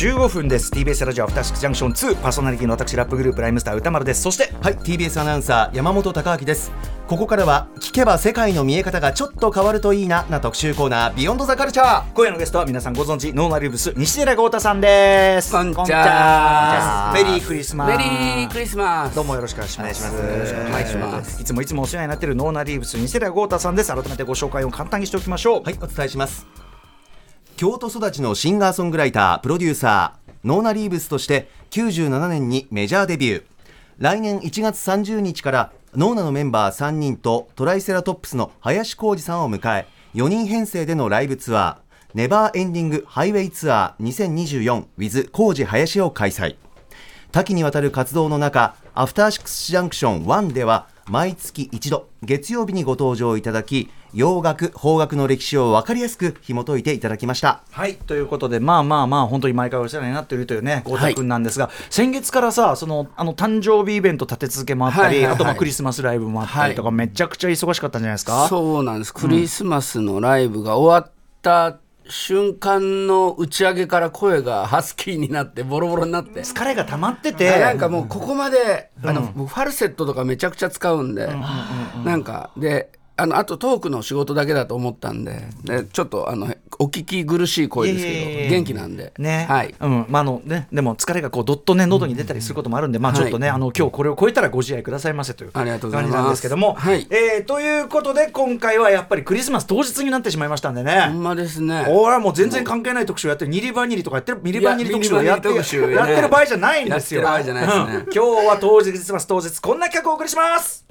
15分です。TBS ラジオアフターシックスジャンクション2パーソナリティの私ラップグループライムスター宇多丸です。そしてはい TBS アナウンサー山本匡晃です。ここからは聞けば世界の見え方がちょっと変わるといいなな特集コーナービヨンドザカルチャー今夜のゲストは皆さんご存知ノーナリブス西寺豪太さんです。こんちは。メリークリスマスメリークリスマスどうもよろしくお願いします。お願いしますお願いします。いつもいつもお世話になっているノーナリーブス西寺豪太さんです。改めてご紹介を簡単にしておきましょう。はいお伝えします京都育ちのシンガーソングライタープロデューサーノーナ・リーブスとして97年にメジャーデビュー。来年1月30日からノーナのメンバー3人とトライセラトップスの林浩二さんを迎え4人編成でのライブツアーネバーエンディングハイウェイツアー 2024with 浩二林を開催。多岐にわたる活動の中アフターシックスジャンクション1では毎月一度月曜日にご登場いただき洋楽邦楽の歴史を分かりやすく紐解いていただきました。はいということでまあまあまあ本当に毎回お世話になっているというね豪太君なんですが、先月からさそのあの誕生日イベント立て続けもあったり、はいはいはい。あとまあクリスマスライブもあったりとか、めちゃくちゃ忙しかったんじゃないですか？そうなんです。クリスマスのライブが終わった瞬間の打ち上げから声がハスキーになってボロボロになって。疲れが溜まってて、なんかもうここまで、あの僕ファルセットとかめちゃくちゃ使うんで、なんかであのあとトークの仕事だけだと思ったんででちょっとあのお聞き苦しい声ですけど、元気なんで、ね、はい、うん、まああのね、でも疲れがこうどっとね喉に出たりすることもあるんで、まあちょっとね、あの今日これを超えたらご自愛くださいませというありがとうございます。感じなんですけども、はい。えーということで今回はやっぱりクリスマス当日になってしまいましたんでほね。んまですね。これはもう全然関係ない特集やってる、ニリバニリとかやってる、ミリバニリ特集をやってやってる場合じゃないんですよ。今日は当日クリスマス当日、こんな企画をお送りします。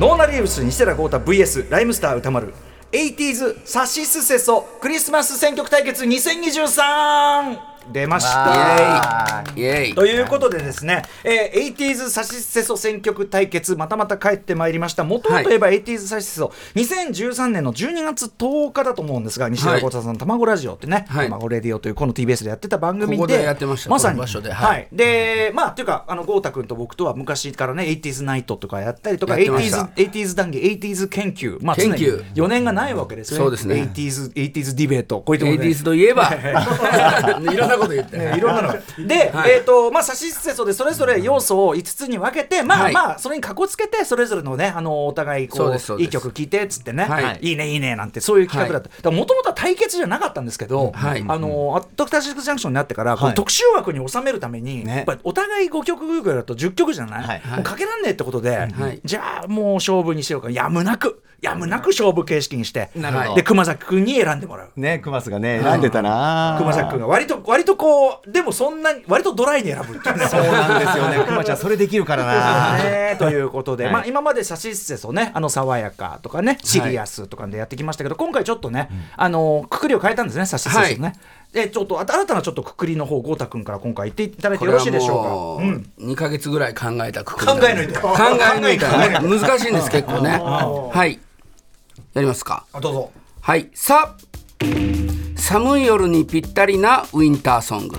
ノーナリウス西寺豪太 VS ライムスター歌丸。80s サシスセソクリスマス選曲対決2023出ました。イエイ。ということでですね、えー、80s サシセソ選曲対決またまた帰ってまいりました。元といえば 80s サシセソ2013年の12月10日だと思うんですが西田豪太さんの「卵ラジオ」ってね「はい。卵レディオ」というこの TBS でやってた番組で。ました。まさに。は、はい。い。でまあっていうかあの豪太君と僕とは昔からね 80s ナイトとかやったりとかやってました。80s, 80s 談義 80s 研究。まあ研究。4年がないわけですよね。そうですね。80s, 80s ディベート。こういうところで。80s といえば。いろんなこと言って、ねいろんなの。がで、はい。えっ、とまあサシスセソでそれぞれ要素を5つに分けてまあ、はい。まあそれにかこつけてそれぞれのねあのお互いこそういい曲聴いてっつってね、はい。い、いねいいねなんてそういう企画だった。もともとは対決じゃなかったんですけど、はい。あのアドクターシックスジャンクションになってから、この特集枠に収めるために、ね。やっぱりお互い5曲ぐらいだと10曲じゃない、はいもうかけらんねえってことで、はい。じゃあもう勝負にしようか。やむなくやむなく勝負形式にして、で熊崎君に選んでもらう。ねクマスがね選んでたな。熊崎君が。割と割とこうでもそんなに割とドライに選ぶっていうね。そうなんですよね。クマちゃんそれできるからな。ね。ということで、はい。まあ、今まで「サシッセソね」あの爽やかとかね「シリアス」とかでやってきましたけど、今回ちょっとね、あのくくりを変えたんですね「サシッセソね」でちょっと新たなちょっとくくりの方豪太君から今回言っていただいてよろしいでしょうか？うん。2か月ぐらい考えたくくり考え抜いて考え抜いた。ね難しいんです結構ね。はいやりますか。あどうぞ。はい。さあ寒い夜にぴったりなウィンターソング。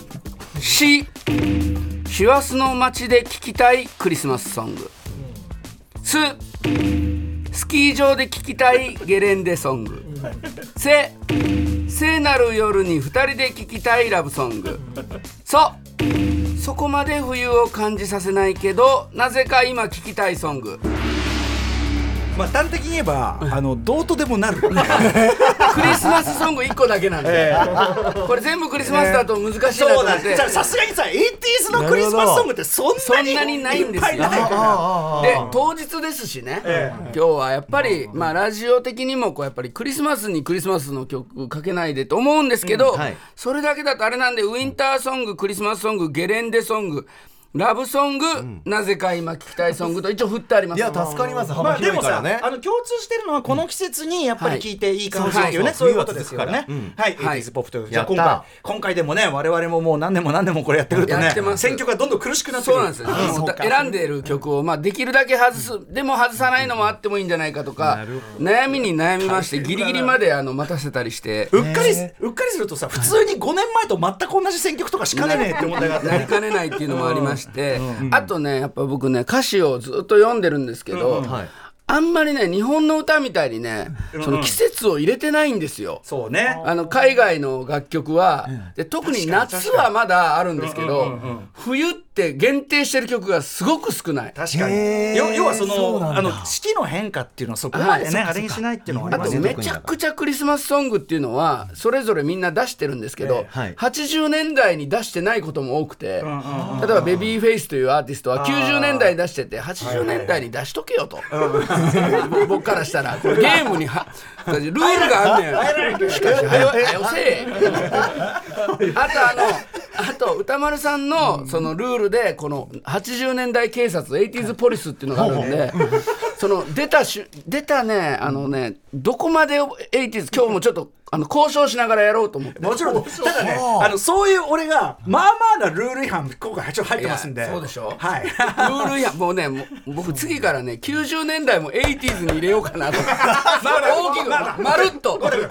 し師走の街で聴きたいクリスマスソング。すスキー場で聴きたいゲレンデソング。せ聖なる夜に2人で聴きたいラブソング。そそこまで冬を感じさせないけどなぜか今聴きたいソングまあ端的に言えばあのどうとでもなる。クリスマスソング1個だけなんで、これ全部クリスマスだと難しいなと思って、さすがにさ 80s のクリスマスソングってそんそなんにないんですよで当日ですしね、今日はやっぱり、まあ、ラジオ的にもこうやっぱりクリスマスにクリスマスの曲かけないでと思うんですけど、はい。それだけだとあれなんでウィンターソングクリスマスソングゲレンデソングラブソング、なぜか今聞きたいソングと一応振ってあります。いや助かりますま幅あでもさ、広いからね。あの共通してるのはこの季節にやっぱりはい。聴いていい感じっていうね、はいそういうことですよね。冬はい、はい。80s ポップというじゃあ今回今回でもね我々ももう何年も何年もこれやってくるとねやってます。選曲がどんどん苦しくなってくる。そうなんですよ、もう選んでいる曲を、まあ、できるだけ外す、でも外さないのもあってもいいんじゃないかとか悩みに悩みましてギリギリまであの待たせたりして。うっかりうっかりするとさ普通に5年前と全く同じ選曲とかしかねねえって問題があってなりかねないっていうのもありまして、あとねやっぱ僕ね歌詞をずっと読んでるんですけど、はい。あんまりね日本の歌みたいにね、その季節を入れてないんですよ。そうね。あの海外の楽曲は、で特に夏はまだあるんですけど、冬って限定してる曲がすごく少ない。確かに。要はそのあの四季の変化っていうのはそこまでね、はいあれにしないっていうのはありますね。めちゃくちゃクリスマスソングっていうのはそれぞれみんな出してるんですけど、はい。80年代に出してないことも多くて、例えばベビーフェイスというアーティストは90年代に出してて80年代に出しとけよと、僕からしたらこれゲームには ルールがあんねん。しかしはよはよせえあとあのあと歌丸さんのそのルールでこの80年代警察 80s ポリスっていうのがあるんでその出たし出たねあのねどこまで 80s 今日もちょっとあの交渉しながらやろうと思って。もちろん、ただね、あのそういう俺が、まあまあなルール違反、今回ちょっと入ってますんで。そうでしょ。はい。ルールやもうねもう僕次からね90年代も 80s に入れようかなと。まあ大きくまるっと。まる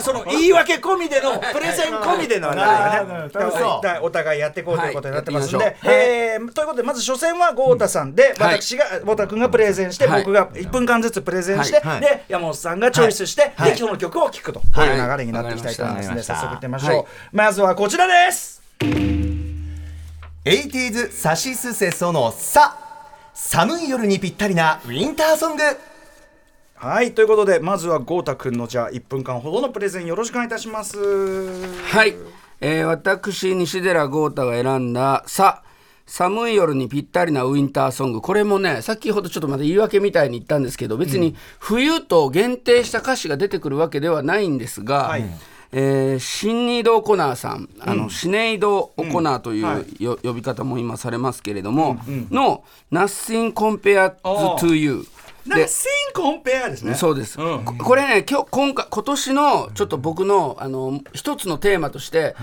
その言い訳込みでのプレゼン込みでのあれね。お互いやっていこうということになってますんで、えーということでまず初戦は豪太さんで、はい。私が豪太君がプレゼンして、はい。僕が1分間ずつプレゼンして、はい。で山本さんがチョイスして、はい。で今日の曲を聴くと、はい。いう流れになっていきたいと思いますので、早速いってみましょう。はい。まずはこちらです。80s サシスセソのさ。寒い夜にぴったりなウィンターソング。はいということでまずは豪太君のじゃあ1分間ほどのプレゼンよろしくお願いいたします。はい、えー私西寺豪太が選んだ「さ」寒い夜にぴったりなウィンターソング。これもね先ほどちょっとまた言い訳みたいに言ったんですけど別に冬と限定した歌詞が出てくるわけではないんですが、はい。えーシンニード・オコナーさん、あのシネイド・オコナーという、はい。よ呼び方も今されますけれども、の「Nothing Compared to You」なんかセインコンペアですね。そうです、うんここれね今日今回今年のちょっと僕のあの一つのテーマとして、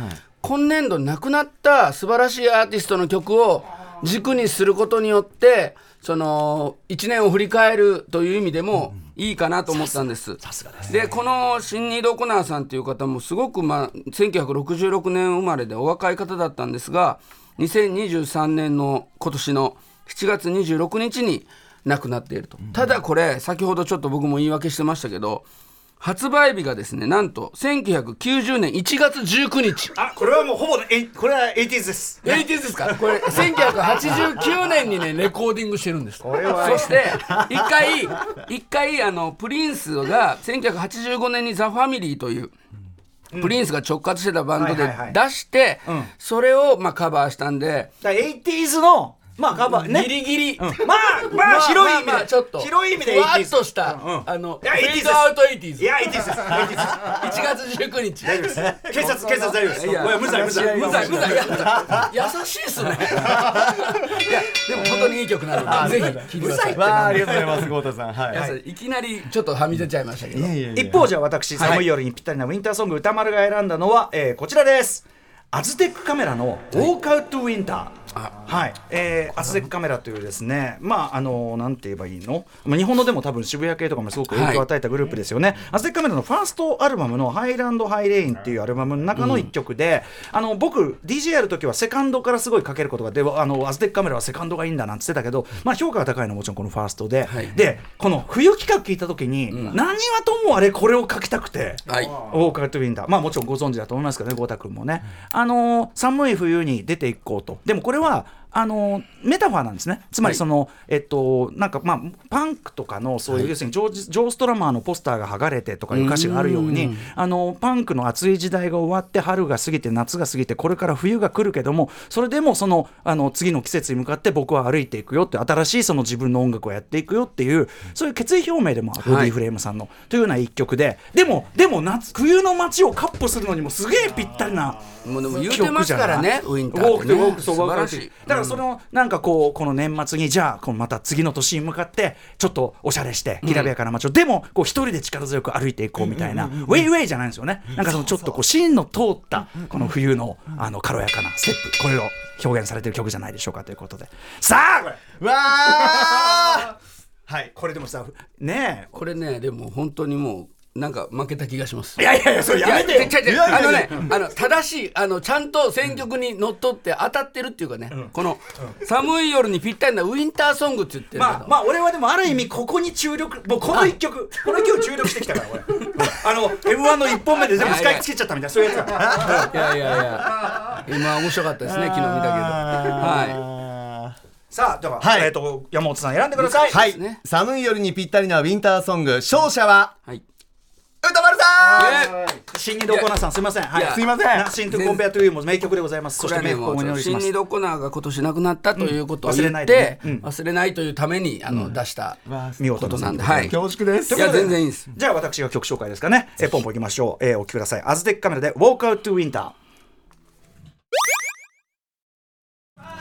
今年度亡くなった素晴らしいアーティストの曲を軸にすることによってその1年を振り返るという意味でもいいかなと思ったんです。でこのシンニード・コナーさんという方もすごく、まあ、1966年生まれでお若い方だったんですが2023年の今年の7月26日に亡くなっていると、ただこれ先ほどちょっと僕も言い訳してましたけど発売日がですねなんと1990年1月19日。あこれはもうほぼえこれは 80s です。80ですか？これ1989年にねレコーディングしてるんです。そして一回一回あのプリンスが1985年に「ザ・ファミリーというプリンスが直轄してたバンドで出して、ん。それをまあカバーしたんで。だから 80s のまあカバーね。ギリギリ、まあまあ広い意味で、まあまあちょっと。広い意味でふわっ 80s とした、うん。あのいやフェ 80s ードアウト 80s いや 80s です。80s 1月19日。大丈夫です。警察警察大丈夫です。いやおい無罪無罪。無罪無罪や優しいっすね。いやでも本当にいい曲なのでぜひ聴いてください。わあありがとうございます豪太さん。はい。いきなりちょっとはみ出ちゃいましたけど。一方じゃあ私寒い。夜にぴったりなウィンターソング宇多丸が選んだのは、えーこちらです。アズテックカメラの「 Walk Out to Winter」はい、えーアズテックカメラというですねまああのなんて言えばいいの、まあ、日本のでも多分渋谷系とかもすごく影響を与えたグループですよね、アズテックカメラのファーストアルバムの「 High Land, Hard Rain」っていうアルバムの中の一曲で、あの僕 DJ やる時はセカンドからすごいかけることがであのアズテックカメラはセカンドがいいんだなんて言ってたけど、まあ、評価が高いのはもちろんこのファーストで、はい。でこの冬企画聞いた時に、何はともあれこれを書きたくて。はい。ウォークアウトウィンター、まあ、もちろんご存知だと思いますけどね、豪太君もね、あのー寒い冬に出ていこうと、でもこれはあのメタファーなんですね。つまりその、えっとなんかまあパンクとかのそういう、要するにジョージジョーストラマーのポスターが剥がれてとかいう歌詞があるようにあのパンクの熱い時代が終わって春が過ぎて夏が過ぎてこれから冬が来るけどもそれでもそのあの次の季節に向かって僕は歩いていくよって新しいその自分の音楽をやっていくよっていうそういう決意表明でもあるボディーフレームさんの、というような一曲で。でもでも夏冬の街をカッポするのにもすげえぴったりな。もうでも言うてますからねウィンターってね。ウォークウォークそう素ウォーク晴らからそのなんかこうこの年末にじゃあこのまた次の年に向かってちょっとおしゃれしてきらびやかな街を、でもこう一人で力強く歩いていこうみたいな、ウェイウェイじゃないんですよね。なんかそのちょっとこう芯の通ったこの冬のあの軽やかなステップこれを表現されてる曲じゃないでしょうかということで。さあこれ。わあ。はいこれでもさねこれねでも本当にもうなんか負けた気がします。えいやいやいやそれやめてよ。いやあのねあの正しいあのちゃんと選曲にのっとって当たってるっていうかね、この寒い夜にぴったりなウィンターソングって言ってるけど、まあまあ俺はでもある意味ここに注力もうこの一曲この一曲注力してきたから俺。あの M1 の一本目で全部使いつけちゃったみたいなそういうやつだ。いやいやいや。今面白かったですね昨日見たけど。はさあでは、はい。えっ、と山本さん選んでください。はい、ね。寒い夜にぴったりなウィンターソング勝者は、はい宇多丸さん！シネイド・オコナーさんすいません。はい。すいません。 Nothing Comペアトゥーユーも名曲でございます。そこして名曲をお祈りします。シネイド・オコナーが今年亡くなったということを言っないでね。て、うん。忘れないというためにあの、出した見事なんで、ははい。い、恐縮です。いや全然いいです。じゃあ私が曲紹介ですかね。えポンポンいきましょう、えーお聴きください。アズテックカメラで Walk Out to Winter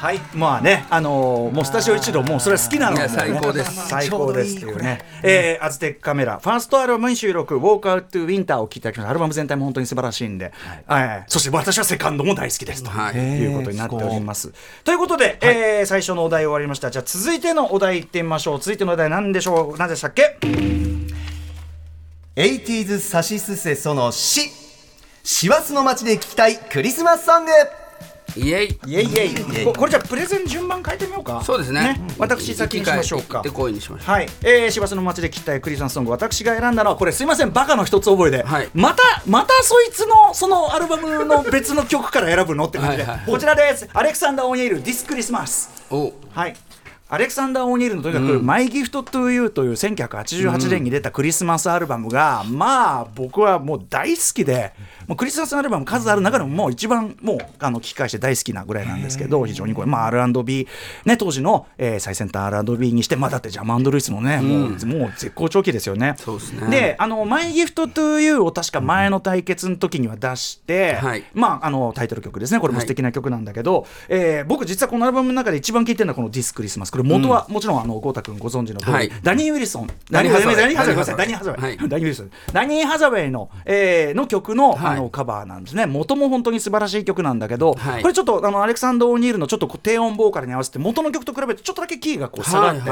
はいまあねあのーもうスタジオ一同もうそれは好きなの。いやもうね最高です。最高ですっていうね。えーアズテックカメラファーストアルバムに収録 Walk Out to Winter を聴いていただきましたアルバム全体も本当に素晴らしいんで、はい。そして私はセカンドも大好きですと、はい。い、うことになっております。ということで、えー最初のお題終わりました。じゃあ続いてのお題いってみましょう。続いてのお題何でしょう？何でしたっけ？80s サシスセソの死。師走の街で聴きたいクリスマスソングイエイ。イエイイエイ。ここれじゃあプレゼン順番変えてみようか。そうですね。私先にしましょうか。行ってこいにしましょう。はい、えー、師走の街で聴きたいクリスマスソング私が選んだのはこれすいません。バカの一つ覚えで、はい。またまたそいつのそのアルバムの別の曲から選ぶのって感じで。はいはいこちらです。アレクサンダー・オニール「ディスクリスマス」お。はい。アレクサンダー・オニールのとにかく「My Gift to You」という1988年に出たクリスマスアルバムが、まあ僕はもう大好きでもうクリスマスアルバム数ある中でももう一番もうあの聞き返して大好きなぐらいなんですけど非常にこれ、まあ、R&B、ね、当時の、えー最先端 R&B にして、まあ、だってジャマンド・ルイスのね、もうもう絶好調期ですよね。そうですね。であの「My Gift to You」を確か前の対決の時には出して、はい。まあ、あのタイトル曲ですね。これも素敵な曲なんだけど、えー僕実はこのアルバムの中で一番聴いてるのはこの「ディスクリスマス」これ元はもちろんあの郷太君ご存知の通り、はい。ダニー・ウィルソン。ダニーハザウェイ。ダニー・ハザウェイ。ダニー・ハザウィルソンダニー・ハザウェイ。の,、えーの曲の,、はい。あのカバーなんですね。元も本当に素晴らしい曲なんだけど、はい。これちょっとあのアレクサンダー・オニールのちょっと低音ボーカルに合わせて元の曲と比べてちょっとだけキーがこう下がって、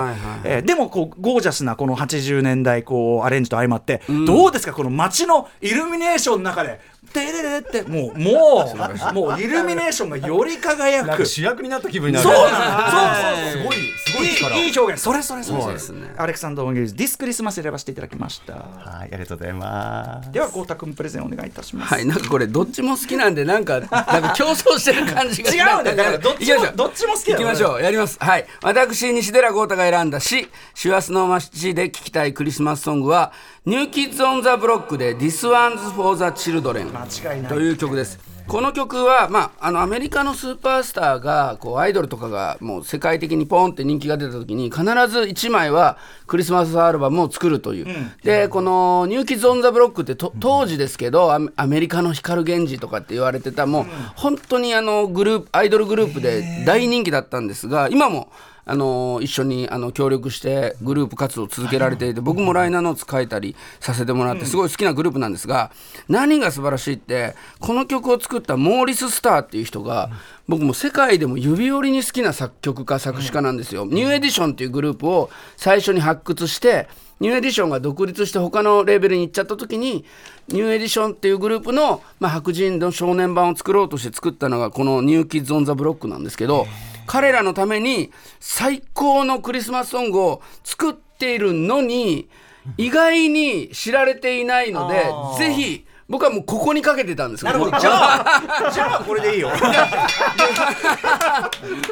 えーでもこうゴージャスなこの80年代こうアレンジと相まって、どうですか？この街のイルミネーションの中で「テレレレ」ってもう もうもうイルミネーションがより輝く。主役になった気分になそうるなのそう。そうすごいすごい力いいいい表現それそれそれそうですね。アレクサンダー・オニールディスクリスマス選ばせていただきました。はいありがとうございます。では豪太君プレゼンお願いいたします、はい、なんかこれどっちも好きなんでなんかなんか競争してる感じが違うんだよだからどっちもどっちも好きだよ行きましょう。やります。はい。私西寺豪太が選んだ詩「師走の街で聴きたいクリスマスソング」は「ニューキッズ・オン・ザ・ブロック」で「This One's for the Children 間違い」ない。という曲です。この曲は、まあ、あのアメリカのスーパースターがこうアイドルとかがもう世界的にポンって人気が出た時に必ず1枚はクリスマスアルバムを作るという、でこの「ニューキッズ・オン・ザ・ブロック」ってと当時ですけどアメアメリカの光 GENJI とかって言われてたもう本当にあのグループアイドルグループで大人気だったんですが今もあの一緒にあの協力してグループ活動を続けられてい。て僕もライナーノーツ書いたりさせてもらってすごい好きなグループなんですが何が素晴らしいってこの曲を作ったモーリス・スターっていう人が僕も世界でも指折りに好きな作曲家作詞家なんですよ。ニューエディションっていうグループを最初に発掘してニューエディションが独立して他のレーベルに行っちゃった時にニューエディションっていうグループの、まあ、白人の少年版を作ろうとして作ったのがこの「ニューキッズ・オン・ザ・ブロック」なんですけど彼らのために最高のクリスマスソングを作っているのに意外に知られていないのでぜひ僕はもうここにかけてたんですけど。じゃあじゃあこれでいいよ。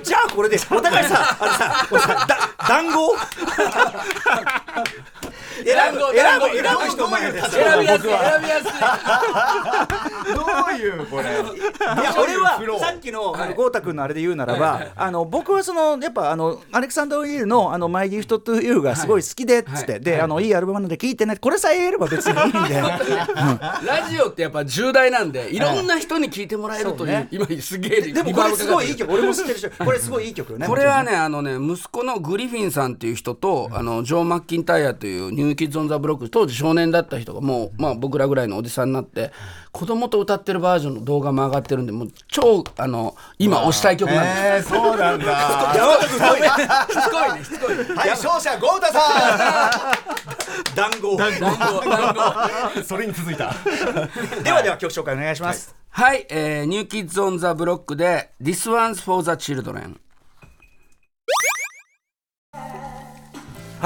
じゃあこれでお互いさあれさだ談合 選ぶ選ぶ選ぶ人前で。選びやすい選びやすい。どういうこれ。いや俺はさっきのあの郷太君のあれで言うならば、あの僕はそのやっぱあのアレクサンダー・オニールの「あの My Gift to You」がすごい好きでっつって、で、あのいいアルバムなので聴いてね。これさえ言えれば別にいいんで、ラジオってやっぱ重大なんでい。ろんな人に聞いてもらえるという、そうね。今すげえでもこれすごいいい曲俺も知ってるし これすごいいい曲よね。これはねあのね息子のグリフィンさんっていう人と、あのジョー・マッキンタイヤというニューキッズ・オン・ザ・ブロック当時少年だった人がもう、まあ、僕らぐらいのおじさんになって子供と歌ってるバージョンの動画も上がってるんでもう超あの今推したい曲なんで。すえー、そうなんだ。山田君しつこいね。しつこいねはい勝者豪太さ談合団子。団子。んそれに続いた。ではでは曲紹介お願いします、はい、えー、ニューキッズ・オン・ザ・ブロックで「This One's for the Children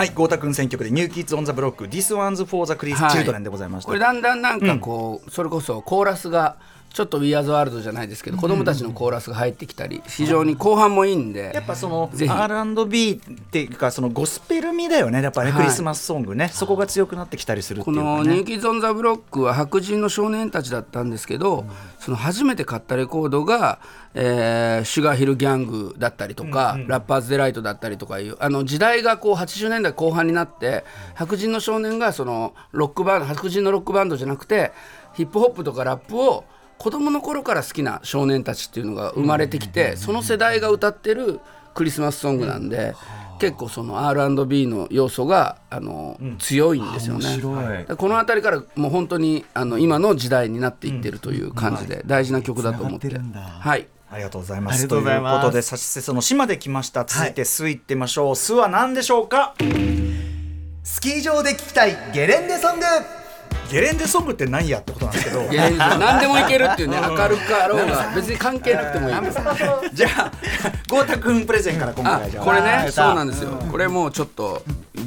はい豪太君選曲で「ニューキッズ・オン・ザ・ブロック This One's for the Chris はい Children」でございまし」た、これだんだんなんかこう、それこそコーラスがちょっと「We Are the World」じゃないですけど子供たちのコーラスが入ってきたり非常に後半もいいんでやっぱその R&B っていうかそのゴスペル味だよね。やっぱね、はい。クリスマスソングね。そこが強くなってきたりするってこいうかの「ニューねキッズ・オン・ザ・ブロック」は白人の少年たちだったんですけど、その初めて買ったレコードが、えーシュガーヒル・ギャングだったりとか、 Rapper's Delight だったりとかいうあの時代がこう80年代後半になって白人の少年がそのロックバンド白人のロックバンドじゃなくてヒップホップとかラップを子供の頃から好きな少年たちっていうのが生まれてきて、その世代が歌ってるクリスマスソングなんで、結構その R&B の要素があの、強いんですよね。白い。この辺りからもう本当にあの今の時代になっていってるという感じで大事な曲だと思って,、はい。ありがとうございます。ありがとうございます。ということでさしせその島で来ました。続いて「す」いってみましょう「す」は何でしょうか？スキー場で聴きたいゲレンデソングゲレンデソングって何やってことなんですけど。何でもいけるっていうね 明るくあろうが別に関係なくてもいい。じゃあ豪太君プレゼンから今あ回はじゃあ。これね。はい。そうなんですよ。これもうちょっと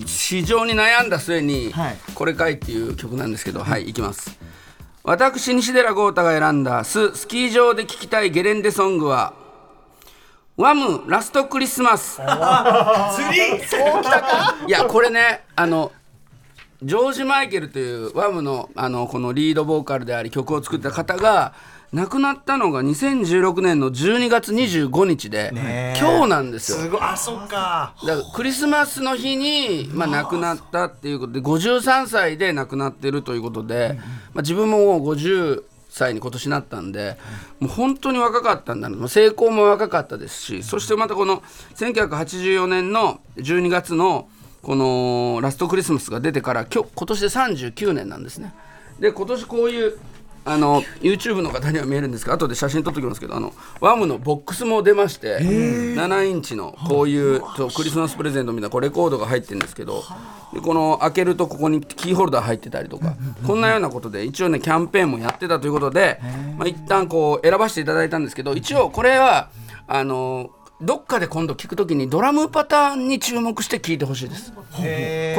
非常に悩んだ末にはい。これかいっていう曲なんですけどはいいきます。私西寺豪太が選んだススキー場で聴きたいゲレンデソングはワムラストクリスマス。釣り そうきたか。いやこれねあのジョージ・マイケルというワムのあのこのリードボーカルであり曲を作った方が亡くなったのが2016年の12月25日で、ねえ。今日なんですよ。すごい。あそっか。だからクリスマスの日に、まあ、亡くなったっていうことで53歳で亡くなってるということで、まあ、自分ももう50歳に今年なったんでもう本当に若かったんだな。まあ成功も若かったですしそしてまたこの1984年の12月のこのラストクリスマスが出てから今日今年で39年なんですね。で今年こういうあの YouTube の方には見えるんですけど後で写真撮っておきますけどあのワムのボックスも出まして7インチのこういうクリスマスプレゼントみたいなこうレコードが入ってるんですけどでこの開けるとここにキーホルダー入ってたりとかこんなようなことで一応ねキャンペーンもやってたということでまあ一旦こう選ばせていただいたんですけど一応これはあのどっかで今度聞くときにドラムパターンに注目して聞いてほしいです。こ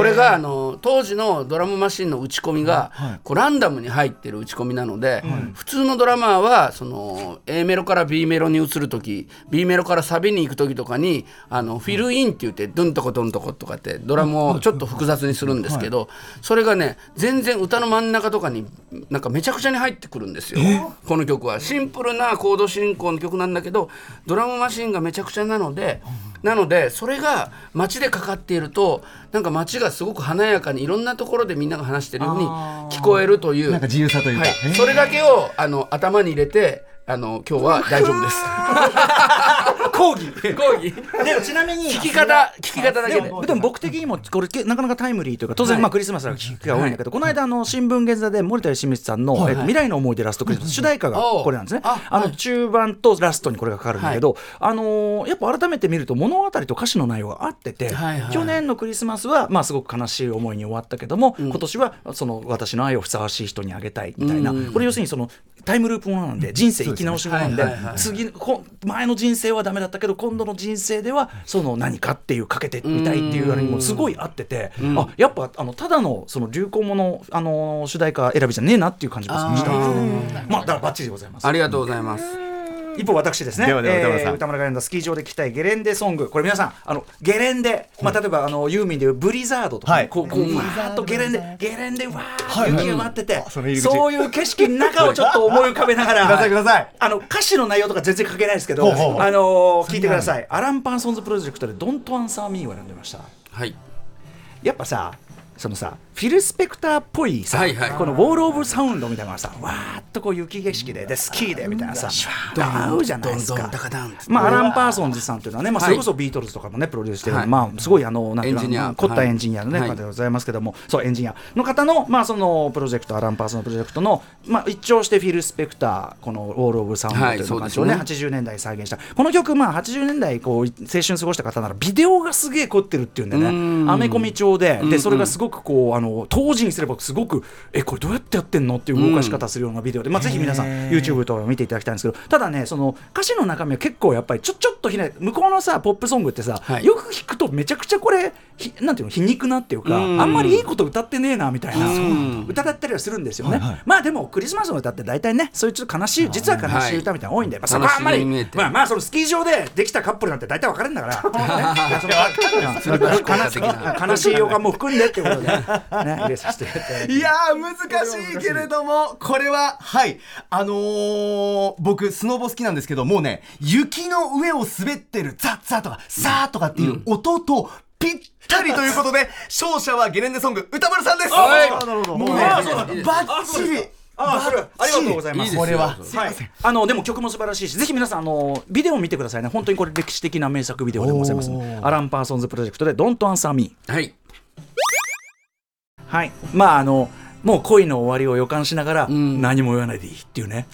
れがあの当時のドラムマシンの打ち込みが、こうランダムに入ってる打ち込みなので、普通のドラマーはその A メロから B メロに移る時 B メロからサビに行く時とかにあのフィルインって言ってドンとこドンとことかってドラムをちょっと複雑にするんですけど、それがね全然歌の真ん中とかになんかめちゃくちゃに入ってくるんですよ、この曲は。シンプルなコード進行の曲なんだけどドラムマシンがめちゃくちゃなので、なのでそれが街でかかっているとなんか街がすごく華やかにいろんなところでみんなが話してるように聞こえるという。なんか自由さというか、はい、それだけをあの頭に入れてあの今日は大丈夫です。講義。講義。でもちなみに聞き方聞き方だけで。でも僕的にもこれけなかなかタイムリーというか当然、まあクリスマスの聞くが多いんだけど、この間あの新聞現座で森田義満さんの、えっと未来の思い出ラストクリスマス。主題歌がこれなんですね。ああの中盤とラストにこれがかかるんだけど、あのーやっぱ改めて見ると物語と歌詞の内容が合ってて、去年のクリスマスはまあすごく悲しい思いに終わったけども、今年はその私の愛をふさわしい人にあげたいみたいな、これ要するにそのタイムループものなんで人生生き直しものなんで、次こ前の人生はダメだだったけど今度の人生ではその何かっていうかけてみたいっていうあれにもすごい合ってて、あやっぱあのただのその流行語のあの主題歌選びじゃねえなっていう感じがしたんですね。まあだからバッチリでございます。あ。りがとうございます一方私ですね、ではでは歌丸さん。えー歌丸が選んだ。スキー場で聴きたいゲレンデソング。これ皆さんあのゲレンデ、まあ、例えばあのユーミンでいうブリザードとかね、はい。こうこうわーっとゲレンデゲレンデわー雪が舞ってて、その入り口。そういう景色の中をちょっと思い浮かべながら あの歌詞の内容とか全然書けないですけど、あのー聞いてください。アラン・パーソンズプロジェクトで「ドント・アンサー・ミー」を選んでました。はい。やっぱさそのさフィル・スペクターっぽいさ、はいはい。この Wall of Sound みたいなのがさわーっとこう雪景色ででスキーでみたいなさ合うじゃないですか。まあ、アラン・パーソンズさんというのはね、まあ、はい。それこそビートルズとかもねプロデュースしてる、はい。まあ、すごいあのなんていうの凝ったエンジニアの、ねはい。方でございますけどもそうエンジニア。の方の,、まあそのプロジェクトアラン・パーソンズプロジェクトの、まあ、一聴してフィル・スペクターこの「Wall of Sound」とはいいうの感じをね,、そうです80年代に再現した。この曲、まあ、80年代こう青春過ごした方ならビデオがすげえ凝ってるっていうんでねん。アメコミ調でうんでそれがすごくこうあの当時にすればすごくえこれどうやってやってんのっていう動かし方するようなビデオで、まあ、ぜひ皆さん YouTube とか見ていただきたいんですけどただねその歌詞の中身は結構やっぱりちょちょっとひね向こうのさポップソングってさ、はい。よく聞くとめちゃくちゃこれひなんていうの皮肉なっていうか、うん。あんまりいいこと歌ってねえなみたいな、うん歌だったりはするんですよね、まあでもクリスマスの歌って大体ねそういうちょっと悲しい実は悲しい歌みたいなの多いんで、まあ、そこはあんまりまあまあそのスキー場でできたカップルなんて大体分かるんだから、悲しい予感も含んでっていうことで、ね、入れさせていただいやー難しいけれどもこれははい。あのー僕スノボ好きなんですけどもうね雪の上を滑ってるザッザッとかサーとかっていう音とぴったりということで 勝者はゲレンデソング歌丸さんです。はいなるほど。もうねバッチリあそれありがとうございます。これははい、あのでも曲も素晴らしいしぜひ皆さんあのビデオを見てくださいね。本当にこれ歴史的な名作ビデオでございますアラン・パーソンズプロジェクトで「Don't Answer Me はい」はい。まああのもう恋の終わりを予感しながら、ん。何も言わないでいいっていうね。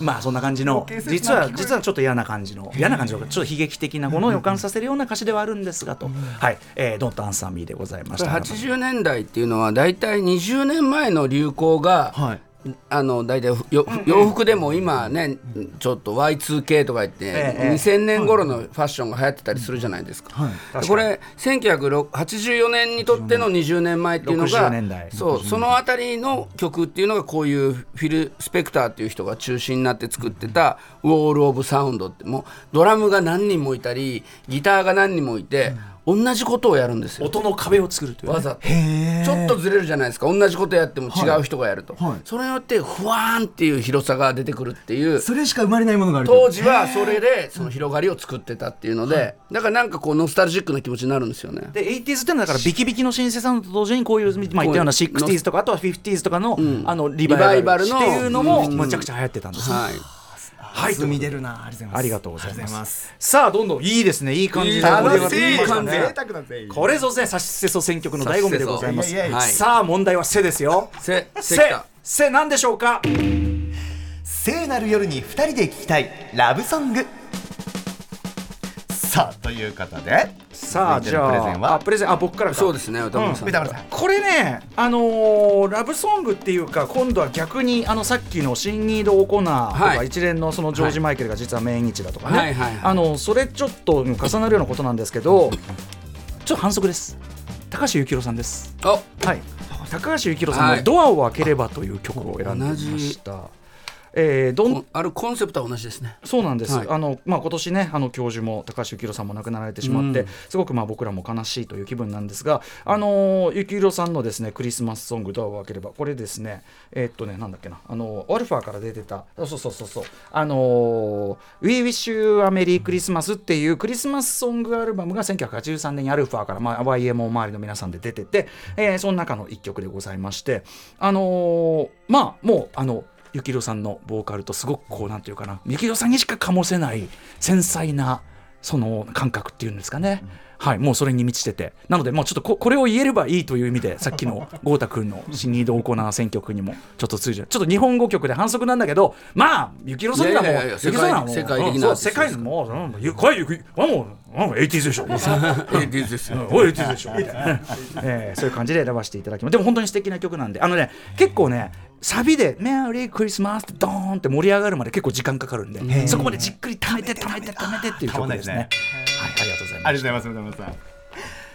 まあそんな感じの実は実はちょっと嫌な感じの嫌な感じのちょっと悲劇的なものを予感させるような歌詞ではあるんですがと、はい、えー、Don't Answer Me でございました。80年代っていうのは大体20年前の流行が、はいあの大体よ洋服でも今ねちょっと Y2K とか言って、ええ2000年頃のファッションが流行ってたりするじゃないですか。でこれ1984年にとっての20年前っていうの60がそうそのあたりの曲っていうのがこういうフィル・スペクターっていう人が中心になって作ってた「ウォール・オブ・サウンド」ってもうドラムが何人もいたりギターが何人もいて、同じことをやるんですよ。音の壁を作るというね、わざと。ちょっとずれるじゃないですか。同じことやっても違う人がやると、はい。それによってふわーんっていう広さが出てくるっていう。それしか生まれないものがある当時はそれでその広がりを作ってたっていうのでだからなんかこうノスタルジックな気持ちになるんですよね。で 80s っていうのはだからビキビキのシンセサウンドと同時にこういう、まあ、言ったような 60s とかあとは 50s とかの,、あのリバイバルのっていうのもうんむちゃくちゃ流行ってたんです、はいはい弾み出るな。ありがとうございます。ありがとうございます。さあどんどんいいですね。いい感じ楽してい感じ。ね沢なぜこれぞね差しせそ選曲の醍醐味でございます。さあ問題は「せ」ですよ。せせせなんでしょうか？聖なる夜に二人で聴きたいラブソングさあという方でさあじ続いてのプレゼンは？ゃああプレゼンあ僕からか。そうですね歌丸さん、んこれね、あのーラブソングっていうか今度は逆にあのさっきのシンニード・オコナーとか、はい。一連のそのジョージ・マイケルが実は命日だとかね、はいはいはい。あのそれちょっと重なるようなことなんですけどちょっと反則です。高橋幸宏さんです。あはい。高橋幸宏さんの「はい。ドアを開ければ」という曲を選んでみました、えーどんこあるコンセプトは同じですね。そうなんです、はい。あのまあ、今年ねあの教授も高橋幸宏さんも亡くなられてしまって、うん。すごくまあ僕らも悲しいという気分なんですが、あのー幸宏さんのですねクリスマスソング「ドアを開ければ」これですねえーっとねなんだっけなあのアルファから出てたそうそうそうそうあのー「We Wish You a Merry Christmas」っていうクリスマスソングアルバムが1983年にアルファから、まあ、YMO 周りの皆さんで出てて、えーその中の一曲でございましてあのーまあもうあの幸宏さんのボーカルとすごくこうなんていうかな幸宏さんにしか醸せない繊細なその感覚っていうんですかね、はいもうそれに満ちてて。なのでもうちょっとここれを言えればいいという意味でさっきの 豪太君の「シニード・オコナー選曲」にもちょっと通じる。ちょっと日本語曲で反則なんだけどまあ幸宏さんにはもう世界的な世界のもううんゆこれもううん 80s でしょえディズですよ。おい、でしょみたいな、えーそういう感じで選ばせていただきます。でも本当に素敵な曲なんで、あのね、結構ね、サビで「メアリークリスマス」ってドーンって盛り上がるまで結構時間かかるんでそこまでじっくり貯めて貯めて貯めてっていう曲ですね。はい、ありがとうございます。ありがとうございます、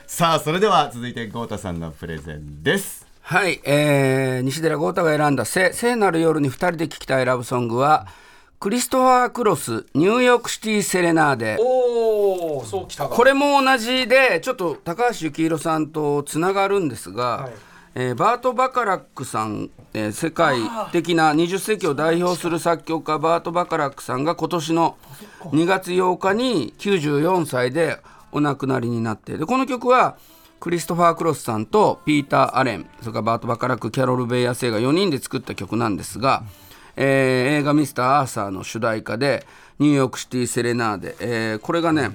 さあ、それでは続いて豪太さんのプレゼンです。はい、えー、西寺豪太が選んだ聖聖なる夜に2人で聴きたいラブソングはクリストファー・クロスニューヨークシティ・セレナーデおお、そうきたか。これも同じでちょっと高橋幸宏さんとつながるんですが、はいえーバート・バカラックさん、えー世界的な20世紀を代表する作曲家バート・バカラックさんが今年の2月8日に94歳でお亡くなりになってでこの曲はクリストファー・クロスさんとピーター・アレンそれからバート・バカラックキャロル・ベイヤー生が4人で作った曲なんですが、えー映画「ミスター・アーサー」の主題歌で「ニューヨークシティ・セレナーデ」えーこれがね、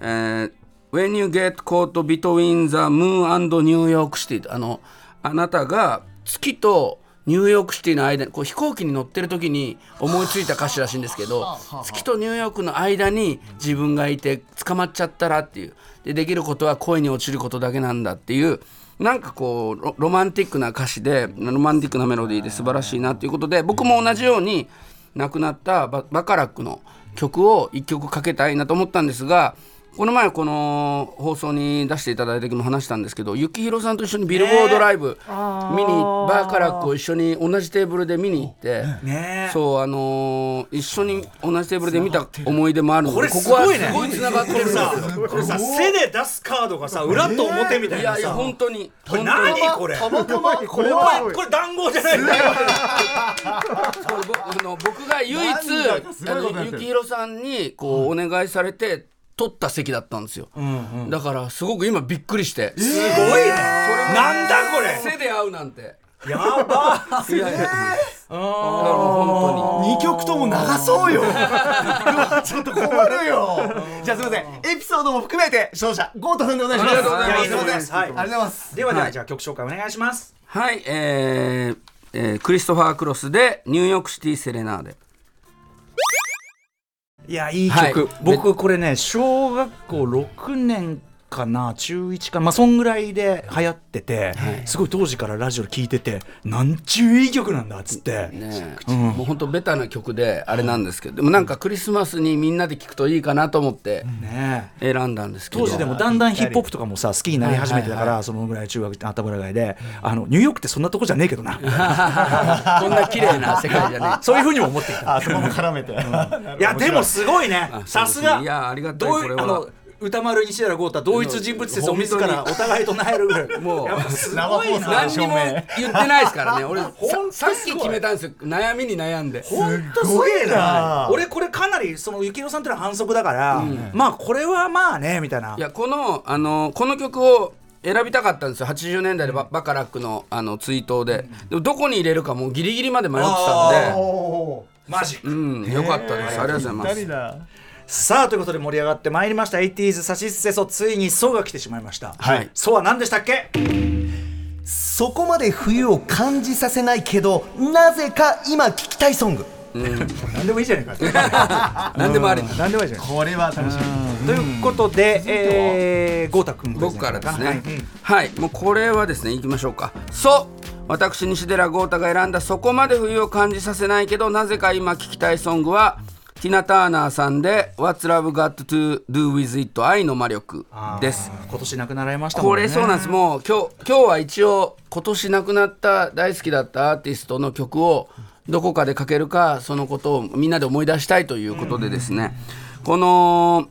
えー When you get caught between the moon and New York City あのあなたが月とニューヨークシティの間にこう飛行機に乗ってる時に思いついた歌詞らしいんですけど月とニューヨークの間に自分がいて捕まっちゃったらっていう。でできることは恋に落ちることだけなんだっていうなんかこうロロマンティックな歌詞でロマンティックなメロディーで素晴らしいなということで僕も同じように亡くなったババカラックの曲を一曲かけたいなと思ったんですがこの前この放送に出していただいた時も話したんですけど幸宏さんと一緒にビルボードライブ見にバーカラックを一緒に同じテーブルで見に行って、ね。えそうあのー一緒に同じテーブルで見た思い出もあるのでこれここはすごいね。すごいつながってるんですさよ。これさ背で出すカードがさ裏と表みたいないやいやさ本当に。これ本当に。何これ？たまたまこれおは前これ談合じゃないんだよそうぼあの僕が唯一幸宏さんにこうお願いされて取った席だったんですよ、だからすごく今びっくりして、すごいねなんだこれ。背で会うなんて。やば。いやいや。だからもう本二曲とも流そうよ。ちょっと困るよ。じゃあすみません。エピソードも含めて勝者豪太さんでお願いします。ありがとうございます。ありがとうございます。ではでははい。じゃあ曲紹介お願いします。当にはいえーえークリストファー・クロスで「ニューヨークシティ・セレナーデいやいいはい。曲、僕これね小学校6年かな中1かなまあそんぐらいで流行ってて、すごい当時からラジオで聞いててなんちゅういい曲なんだっつって、ねえ。もう本当ベタな曲であれなんですけどでもなんかクリスマスにみんなで聴くといいかなと思ってねえ。選んだんですけど。当時でもだんだんヒップホップとかもさ好きになり始めてたから、そのぐらい中学頭ぐらいであのニューヨークってそんなとこじゃねえけどな。こんな綺麗な世界じゃね そういうふうにも思っていた。あそこも絡めて。いやでもすごいね。あさすが。いやありがたいどうこれは歌丸西寺豪太同一人物説を自らお互いと唱えるぐらい。もう何にも言ってないですからね俺。さっき決めたんですよ。悩みに悩んで。ほんとすげえな。な。俺これかなりその幸宏さんっていうのは反則だから、まあこれはまあねみたいな。いやこのあのこの曲を選びたかったんですよ。80年代でババカラックのあの追悼で。でもどこに入れるかもうギリギリまで迷ってたんで。マジうん。よかったです。ありがとうございます。ださあということで盛り上がってまいりました。80s サシスセソついに「ソ」が来てしまいました。はい。ソは何でしたっけ？そこまで冬を感じさせないけどなぜか今聞きたいソング。何でもいいじゃないか。何でもあり何でもいいじゃないこれは楽しみ。ということで、えー、豪太君僕からですね。はい。はい、もうこれはですねいきましょうか。そ。う私西寺豪太が選んだそこまで冬を感じさせないけどなぜか今聞きたいソングはティナ・ターナーさんで「What's Love Got to Do With It 愛の魔力」です。今年亡くなられましたもんね。これそうなんです。もう今日今日は一応今年亡くなった大好きだったアーティストの曲をどこかでかけるかそのことをみんなで思い出したいということでですね、この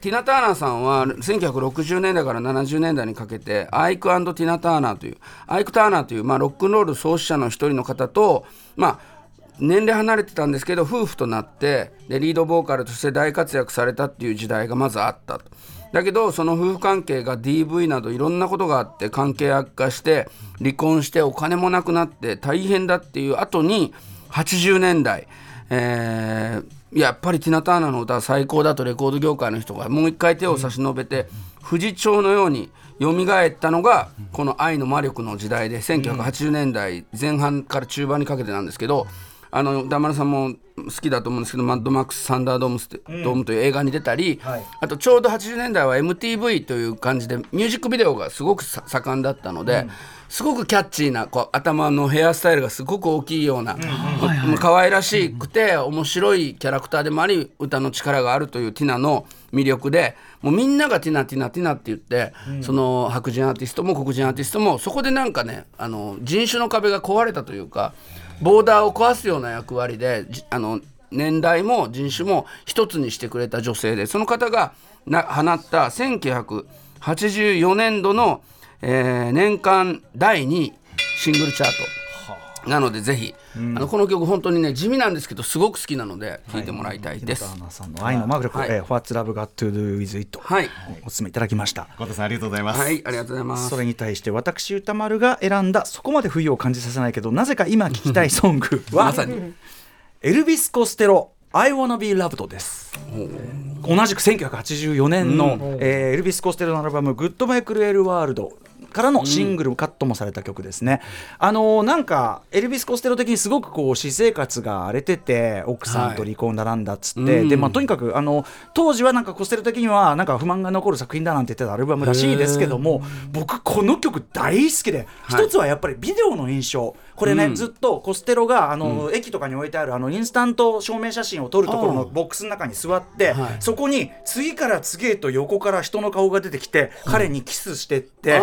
ティナ・ターナーさんは1960年代から70年代にかけてアイクティナ・ターナーというアイク・ターナーという、まあ、ロックンロール創始者の一人の方とまあ年齢離れてたんですけど夫婦となってでリードボーカルとして大活躍されたっていう時代がまずあったと。だけどその夫婦関係が DV などいろんなことがあって関係悪化して離婚してお金もなくなって大変だっていう後に80年代、えーやっぱりティナ・ターナの歌は最高だとレコード業界の人がもう一回手を差し伸べて、不死鳥のように蘇ったのがこの「愛の魔力」の時代で1980年代前半から中盤にかけてなんですけどあの歌丸さんも好きだと思うんですけど「マッドマックス・サンダードームスって、ドーム」という映画に出たり、はい。あとちょうど80年代は MTV という感じでミュージックビデオがすごくさ盛んだったので、すごくキャッチーなこう頭のヘアスタイルがすごく大きいような、もう可愛らしくて面白いキャラクターでもあり歌の力があるというティナの魅力でもうみんながティナティナティナって言って、その白人アーティストも黒人アーティストもそこでなんかねあの人種の壁が壊れたというかボーダーを壊すような役割であの年代も人種も一つにしてくれた女性でその方がな放った1984年度の、えー年間第2位シングルチャート。なのでぜひ、あのこの曲本当にね地味なんですけどすごく好きなので聴いてもらいたいです。アナさんの愛のマグ力、はい。えー What's Love Got to Do With It、はい。お勧めいただきました。小田さんありがとうございます、はい、ありがとうございます。それに対して私歌丸が選んだそこまで冬を感じさせないけどなぜか今聴きたいソングは まさに。エルビス・コステロ I wanna be loved です。同じく1984年の、えーエルビス・コステロのアルバム「グッドバイ・クルエル・ワールド」からのシングルカットもされた曲ですね、あのーなんかエルビス・コステロ的にすごくこう私生活が荒れてて奥さんと離婚だなんだっつって、うん。でまあ、とにかくあの当時はなんかコステロ的にはなんか不満が残る作品だなんて言ってたアルバムらしいですけども僕この曲大好きで、一つはやっぱりビデオの印象。これね、うん。ずっとコステロがあの、駅とかに置いてあるあのインスタント証明写真を撮るところのボックスの中に座って、はい。そこに次から次へと横から人の顔が出てきて、彼にキスしてって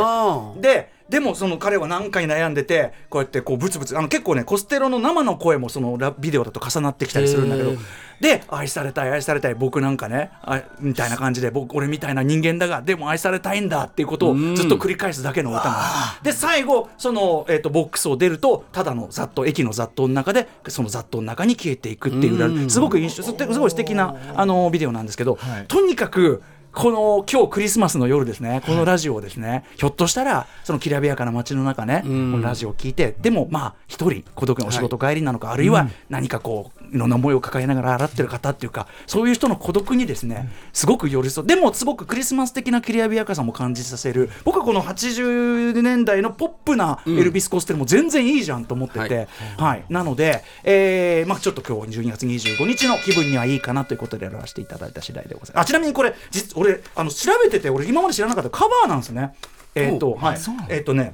ででもその彼は何回悩んでてこうやってこうブツブツあの結構ねコステロの生の声もそのラビデオだと重なってきたりするんだけどで愛されたい愛されたい僕なんかねあみたいな感じで僕俺みたいな人間だがでも愛されたいんだっていうことをずっと繰り返すだけの歌がで最後その、えー、とボックスを出るとただの雑踏駅の雑踏の中でその雑踏の中に消えていくっていうすごく印象すすごい素敵なあのビデオなんですけど、とにかくこの今日クリスマスの夜ですね、このラジオをですね、ひょっとしたら、そのきらびやかな街の中ね、このラジオを聞いて、でもまあ、一人、孤独なお仕事帰りなのか、あるいは何かこう、いろんな思いを抱えながら洗ってる方っていうか、そういう人の孤独にですね、すごく寄り添う、でもすごくクリスマス的なきらびやかさも感じさせる、僕はこの80年代のポップなエルビス・コステルも全然いいじゃんと思ってて、はい、なので、えーまあ、ちょっと今日12月25日の気分にはいいかなということでやらせていただいた次第でございます。あちなみにこれ、実俺あの調べてて、俺今まで知らなかったカバーなんですね。えっ、と、はい、えっ、とね、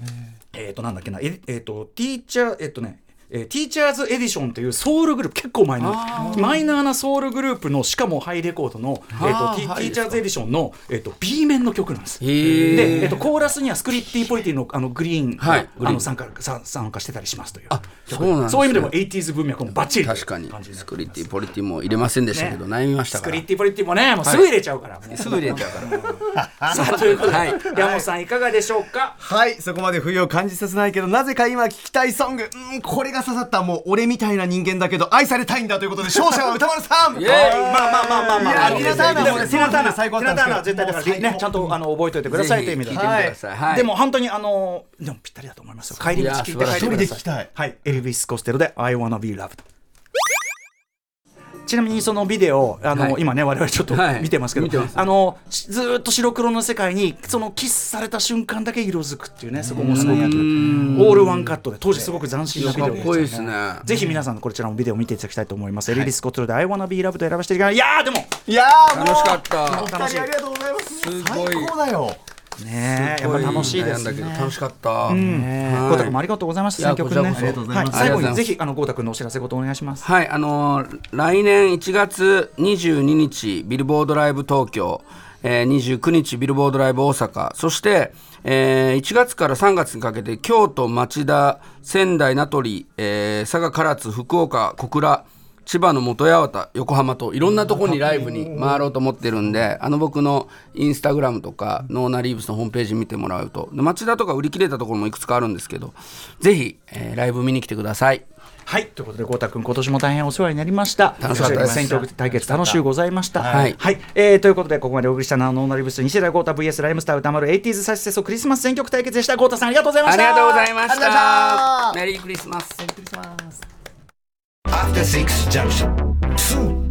えっ、となんだっけな、ええっ、とティーチャーえっ、とね。えーティーチャーズエディションというソウルグループ結構前のマイナーなソウルグループのしかもハイレコードの、えー、とティはいティーチャーズエディションの、えー、と B 面の曲なんです。で、えっと、コーラスにはスクリッティポリティのあのグリーンが、はい。グリーンあの参加さ参加してたりしますという。あ曲そうなんですね。そういう意味でも 80s 文脈もバッチリ確かに。スクリッティポリティも入れませんでしたけど、ね。悩みましたスから。クリッティポリティもねもうすぐ入れちゃうから、もう。すぐ入れちゃうから。さあということで、はい。山本さんいかがでしょうか？はいそこまで冬を感じさせないけどなぜか今聞きたいソング。うんこれが刺さったもう俺みたいな人間だけど愛されたいんだということで勝者は歌丸さん。まあまあまあまあまあ、ティナターナーもねティナターナー最高だったんですけねちゃんとあの覚えておいてくださいという意味で。聞い。てください、はい。でも本当にあのでもぴったりだと思いますよ。帰り道聞いて帰ってください。いや素晴らしい一人で聞きたいはい。エルビス・コステロで I wanna be loved ちなみにそのビデオあの、はい。今ね我々ちょっとはい。見てますけど、見てます。あのしずーっと白黒の世界にそのキスされた瞬間だけ色づくっていうねそこもすごくオールワンカットで。当時すごく斬新なビデオです。ねぜひ皆さんこちらもビデオを見ていただきたいと思います、エルビス・コステロで I wanna be loved と選ばせていただきいやーでもいやーもう楽しかった。お二人ありがとうございますすごい。最高だよねえやっぱ楽しいですね。悩んだけど楽しかった、豪太君もありがとうございました。選曲ね。はい。最後にぜひあの豪太君のお知らせことお願いします。はい、あのー来年1月22日、ビルボードライブ東京、えー、29日、ビルボードライブ大阪、そして、えー1月から3月にかけて、京都、町田、仙台、名取、えー佐賀、唐津、福岡、小倉、千葉の元八幡、横浜といろんなところにライブに回ろうと思ってるんで、あの僕のインスタグラムとか、ノーナリーブスのホームページ見てもらうと、で町田とか売り切れたところもいくつかあるんですけど、ぜひ、えーライブ見に来てください。はいということで豪太君今年も大変お世話になりました。楽しかったです選曲対決楽しゅうございました。はいはい、えーということでここまでお送りしたのはノーナリブス西田豪太 VS ライムスター歌丸 80s サシセソクリスマス選曲対決でした。豪太さんありがとうございました。ありがとうございましありがとうございまた。メリークリスマス。After Six Junction. 2